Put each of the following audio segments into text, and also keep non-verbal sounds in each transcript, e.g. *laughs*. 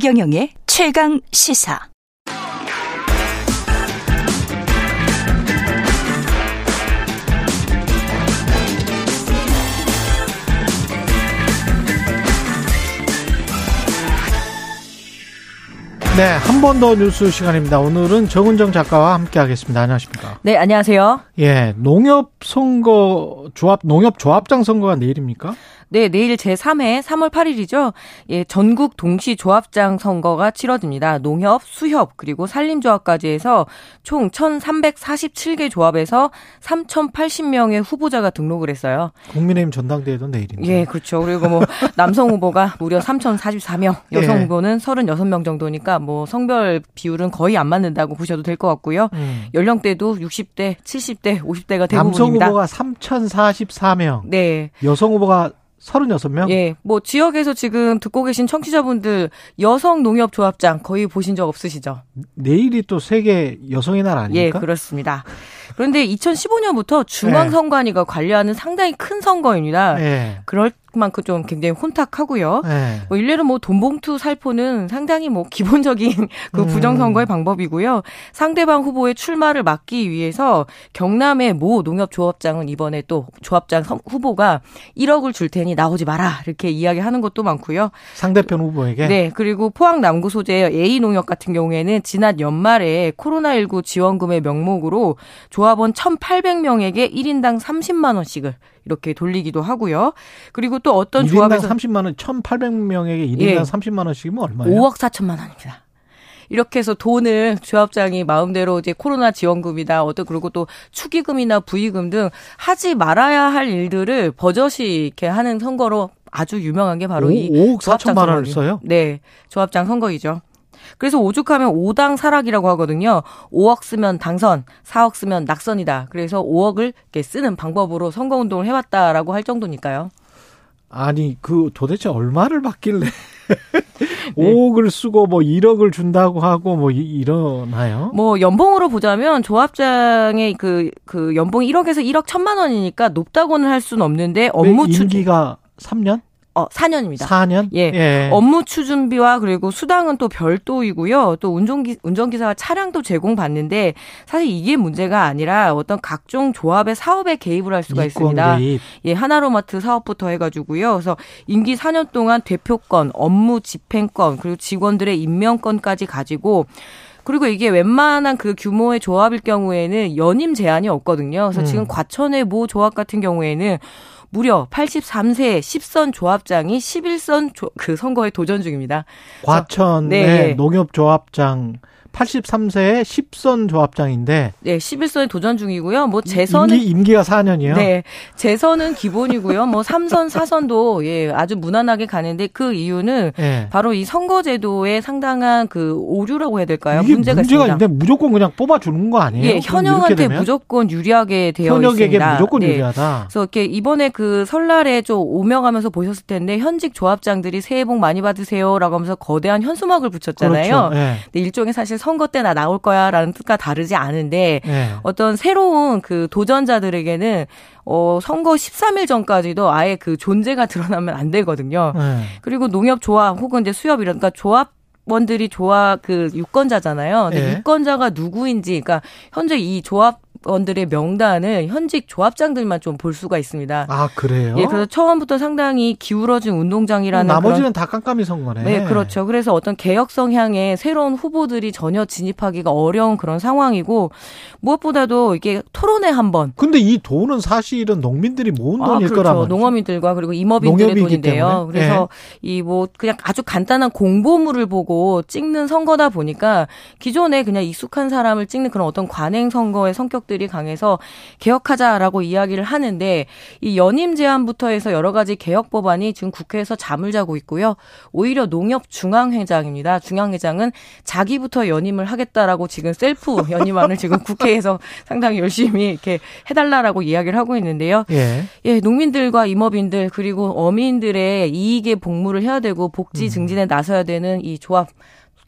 최경영의 최강 시사. 네, 한 번 더 뉴스 시간입니다. 오늘은 정은정 작가와 함께 하겠습니다. 안녕하십니까? 네, 안녕하세요. 예, 농협 선거 조합 농협 조합장 선거가 내일입니까? 네, 내일 제3회 3월 8일이죠. 예, 전국 동시 조합장 선거가 치러집니다. 농협, 수협, 그리고 산림조합까지 해서 총 1,347개 조합에서 3,080명의 후보자가 등록을 했어요. 국민의힘 전당대회도 내일입니다. 예, 그렇죠. 그리고 뭐 남성 후보가 무려 3,044명, 여성 예. 후보는 36명 정도니까 뭐 성별 비율은 거의 안 맞는다고 보셔도 될 것 같고요. 음. 연령대도 60대, 70대, 50대가 남성 대부분입니다. 후보가 3,044명, 네. 여성 후보가 36명? 예, 뭐 지역에서 지금 듣고 계신 청취자분들 여성 농협 조합장 거의 보신 적 없으시죠? 내일이 또 세계 여성의 날 예, 아닙니까? 그렇습니다. 그런데 2015년부터 중앙선관위가 관리하는 상당히 큰 선거입니다. 예. 그럴 만큼 좀 굉장히 혼탁하고요. 예. 뭐 일례로 뭐 돈봉투 살포는 상당히 뭐 기본적인 *laughs* 그 음. 부정선거의 방법이고요. 상대방 후보의 출마를 막기 위해서 경남의 모 농협조합장은 이번에 또 조합장 선- 후보가 1억을 줄 테니 나오지 마라 이렇게 이야기하는 것도 많고요. 상대편 후보에게 네, 그리고 포항 남구 소재의 A농협 같은 경우에는 지난 연말에 코로나19 지원금의 명목으로 조합원 1,800명에게 1인당 30만 원씩을 이렇게 돌리기도 하고요. 그리고 또 어떤 1인당 조합에서 30만 원, 1,800명에게 1인당 예. 30만 원씩이면 얼마예요? 5억 4천만 원입니다. 이렇게 해서 돈을 조합장이 마음대로 이제 코로나 지원금이다, 어떤 그리고 또 축의금이나 부의금 등 하지 말아야 할 일들을 버젓이 이렇게 하는 선거로 아주 유명한 게 바로 오- 이 5억 조합장 4천만 원을. 써요? 네, 조합장 선거이죠. 그래서 오죽하면 5당 사락이라고 하거든요. 5억 쓰면 당선, 4억 쓰면 낙선이다. 그래서 5억을 이렇게 쓰는 방법으로 선거 운동을 해왔다라고 할 정도니까요. 아니 그 도대체 얼마를 받길래 *laughs* 네. 5억을 쓰고 뭐 1억을 준다고 하고 뭐 이- 이러나요? 뭐 연봉으로 보자면 조합장의 그, 그 연봉이 1억에서 1억 1천만 원이니까 높다고는 할 수는 없는데 업무 왜추 임기가 3년? 어 4년입니다. 4년? 예. 업무 추준비와 그리고 수당은 또 별도이고요. 또 운전기, 운전기사와 차량도 제공받는데 사실 이게 문제가 아니라 어떤 각종 조합의 사업에 개입을 할 수가 있습니다. 개입. 예, 하나로마트 사업부터 해가지고요. 그래서 임기 4년 동안 대표권, 업무 집행권, 그리고 직원들의 임명권까지 가지고 그리고 이게 웬만한 그 규모의 조합일 경우에는 연임 제한이 없거든요. 그래서 음. 지금 과천의 모 조합 같은 경우에는 무려 83세 10선 조합장이 11선 조, 그 선거에 도전 중입니다. 과천의 네, 예. 농협조합장 83세의 10선 조합장인데 네, 11선에 도전 중이고요. 뭐 재선은 임기, 임기 가 4년이요? 네. 재선은 기본이고요. 뭐 3선, 4선도 예, 아주 무난하게 가는데 그 이유는 예. 바로 이 선거 제도에 상당한 그 오류라고 해야 될까요? 이게 문제가, 문제가 있습니다. 있는데 무조건 그냥 뽑아 주는 거 아니에요? 예, 현역한테? 무조건 유리하게 되어 현역에게 있습니다. 무조건 네. 유리하다. 그래서 이렇게 이번에 그 설날에 좀 오며가면서 보셨을 텐데 현직 조합장들이 새해 복 많이 받으세요라고 하면서 거대한 현수막을 붙였잖아요. 그렇죠. 예. 근데 일종의 사실 선거 때나 나올 거야라는 뜻과 다르지 않은데 예. 어떤 새로운 그 도전자들에게는 어 선거 13일 전까지도 아예 그 존재가 *laughs* 드러나면 안 되거든요. 예. 그리고 농협 조합 혹은 이제 수협 이런 그러니까 조합 원들이 조합 그 유권자잖아요. 근데 예. 유권자가 누구인지, 그러니까 현재 이 조합 원들의 명단을 현직 조합장들만 좀 볼 수가 있습니다. 아 그래요? 예, 그래서 처음부터 상당히 기울어진 운동장이라는 나머지는 그런 다 깜깜이 선거네. 네, 그렇죠. 그래서 어떤 개혁 성향의 새로운 후보들이 전혀 진입하기가 어려운 그런 상황이고 무엇보다도 이게 토론회 한번 근데 이 돈은 사실은 농민들이 모은 돈일 그렇죠. 말이죠. 농어민들과 그리고 임업인들의 돈인데요. 때문에. 예. 그래서 이뭐 그냥 아주 간단한 공보물을 보고 찍는 선거다 보니까 기존에 그냥 익숙한 사람을 찍는 그런 어떤 관행 선거의 성격 들이 강해서 개혁하자라고 이야기를 하는데 이 연임 제한부터 해서 여러 가지 개혁 법안이 지금 국회에서 잠을 자고 있고요. 오히려 농협 중앙회장입니다. 중앙회장은 자기부터 연임을 하겠다라고 지금 셀프 *laughs* 연임안을 지금 국회에서 상당히 열심히 이렇게 해달라라고 이야기를 하고 있는데요. 예. 예, 농민들과 임업인들 그리고 어민들의 이익에 복무를 해야 되고 복지 증진에 나서야 되는 이 조합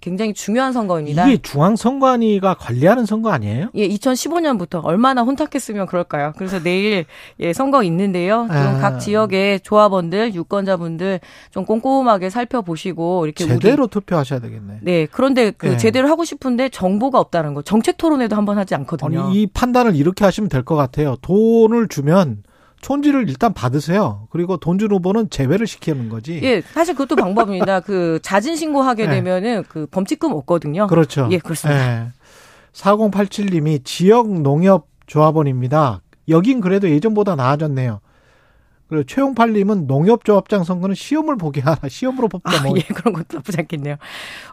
굉장히 중요한 선거입니다. 이게 중앙선관위가 관리하는 선거 아니에요? 예, 2015년부터 얼마나 혼탁했으면 그럴까요? 그래서 내일 예, 선거 있는데요. 좀 아. 각 지역의 조합원들, 유권자분들 좀 꼼꼼하게 살펴보시고 이렇게 제대로 투표하셔야 되겠네. 네, 그런데 그 예. 제대로 하고 싶은데 정보가 없다는 거. 정책 토론회도 한번 하지 않거든요. 아니, 이 판단을 이렇게 하시면 될 것 같아요. 돈을 주면 촌지를 일단 받으세요. 그리고 돈 준 후보는 제외를 시키는 거지. 예, 사실 그것도 방법입니다. 그 자진 신고하게 네. 되면은 그 범칙금 없거든요. 그렇죠. 예, 그렇습니다. 예. 4087님이 지역 농협 조합원입니다. 여긴 그래도 예전보다 나아졌네요. 그리고 최용팔님은 농협조합장 선거는 시험을 보게 하라. 시험으로 뽑자. 아, 뭐. 예, 그런 것도 나쁘지 않겠네요.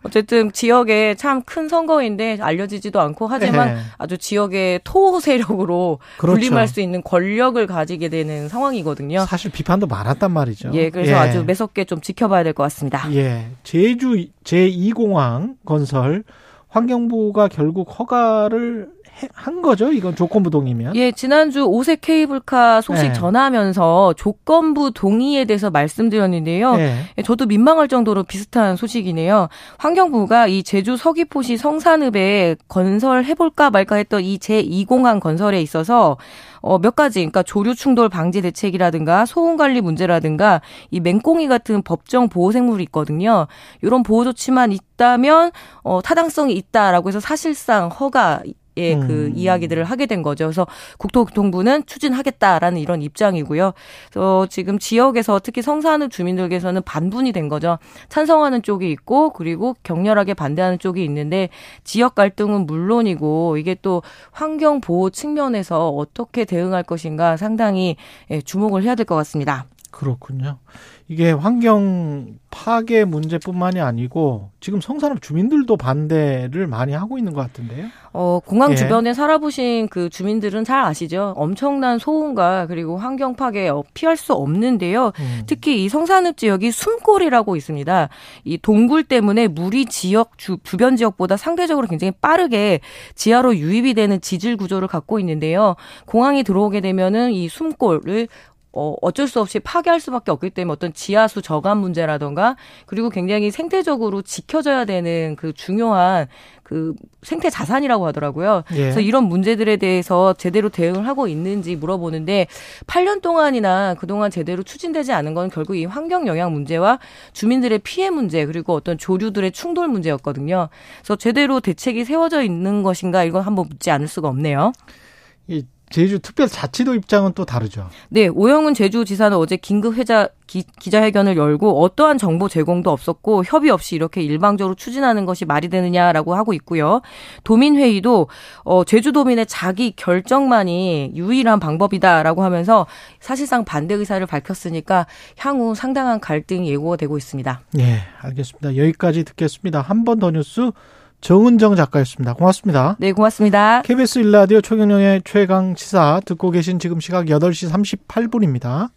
어쨌든 지역에 참 큰 선거인데 알려지지도 않고 하지만 예. 아주 지역의 토 세력으로 그렇죠. 군림할 수 있는 권력을 가지게 되는 상황이거든요. 사실 비판도 많았단 말이죠. 예, 그래서 아주 매섭게 좀 지켜봐야 될 것 같습니다. 예. 제주 제2공항 건설 환경부가 결국 허가를 해- 한 거죠. 이건 조건부동이면. 예, 지난주 오색 케이블카 소식 네. 전하면서 조건부 동의에 대해서 말씀드렸는데요. 예. 예, 저도 민망할 정도로 비슷한 소식이네요. 환경부가 이 제주 서귀포시 성산읍에 건설해볼까 말까 했던 이 제2공항 건설에 있어서 어, 몇 가지, 그러니까 조류 충돌 방지 대책이라든가 소음 관리 문제라든가 이 맹꽁이 같은 법정 보호 생물이 있거든요. 이런 보호 조치만 있다면 어, 타당성이 있다라고 해서 사실상 허가 예, 그 음. 이야기들을 하게 된 거죠. 그래서 국토교통부는 추진하겠다라는 이런 입장이고요. 그래서 지금 지역에서 특히 성산읍 주민들께서는 반분이 된 거죠. 찬성하는 쪽이 있고 그리고 격렬하게 반대하는 쪽이 있는데 지역 갈등은 물론이고 이게 또 환경 보호 측면에서 어떻게 대응할 것인가 상당히 예, 주목을 해야 될 것 같습니다. 그렇군요. 이게 환경 파괴 문제뿐만이 아니고 지금 성산읍 주민들도 반대를 많이 하고 있는 것 같은데요. 어, 공항 예. 주변에 살아보신 그 주민들은 잘 아시죠? 엄청난 소음과 그리고 환경 파괴 어, 피할 수 없는데요. 음. 특히 이 성산읍 지역이 숨골이라고 있습니다. 이 동굴 때문에 물이 지역 주, 주변 지역보다 상대적으로 굉장히 빠르게 지하로 유입이 되는 지질 구조를 갖고 있는데요. 공항이 들어오게 되면은 이 숨골을 어, 어쩔 수 없이 파괴할 수밖에 없기 때문에 어떤 지하수 저감 문제라던가 그리고 굉장히 생태적으로 지켜져야 되는 그 중요한 그 생태 자산이라고 하더라고요. 예. 그래서 이런 문제들에 대해서 제대로 대응을 하고 있는지 물어보는데 8년 동안이나 그동안 제대로 추진되지 않은 건 결국 이 환경 영향 문제와 주민들의 피해 문제 그리고 어떤 조류들의 충돌 문제였거든요. 그래서 제대로 대책이 세워져 있는 것인가 이건 한번 묻지 않을 수가 없네요. 이 제주 특별자치도 입장은 또 다르죠. 네, 오영훈 제주지사는 어제 긴급 회자 기, 기자회견을 열고 어떠한 정보 제공도 없었고 협의 없이 이렇게 일방적으로 추진하는 것이 말이 되느냐라고 하고 있고요. 도민회의도 어, 제주도민의 자기 결정만이 유일한 방법이다라고 하면서 사실상 반대 의사를 밝혔으니까 향후 상당한 갈등이 예고가 되고 있습니다. 예, 알겠습니다. 여기까지 듣겠습니다. 한 번 더 뉴스 정은정 작가였습니다. 고맙습니다. 네, 고맙습니다. KBS 일라디오 최경영의 최강 시사 듣고 계신 지금 시각 8시 38분입니다.